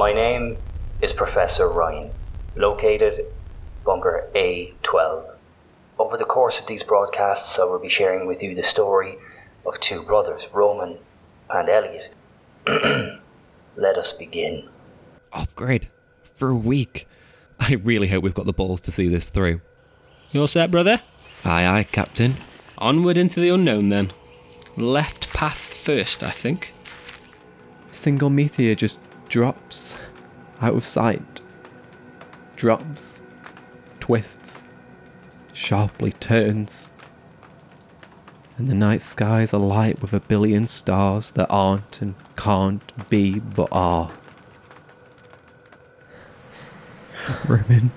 My name is Professor Ryan, located bunker A12. Over the course of these broadcasts, I will be sharing with you the story of two brothers, Roman and Elliot. Let us begin. Oh, Off grid for a week. I really hope we've got the balls to see this through. You all set, brother? Aye, aye, Captain. Onward into the unknown then. Left path first, I think. single meteor just drops out of sight. Drops, twists, sharply turns. And the night skies alight with a billion stars that aren't and can't be but are. Roman.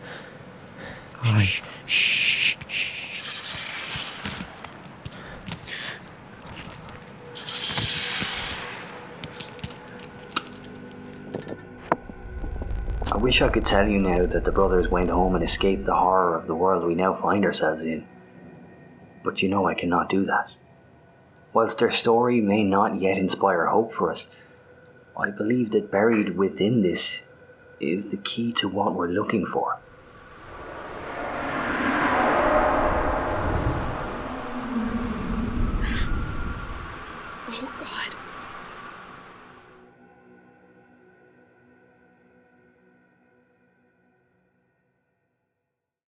I. I wish I could tell you now that the brothers went home and escaped the horror of the world we now find ourselves in. But you know I cannot do that. Whilst their story may not yet inspire hope for us, I believe that buried within this is the key to what we're looking for. Oh God.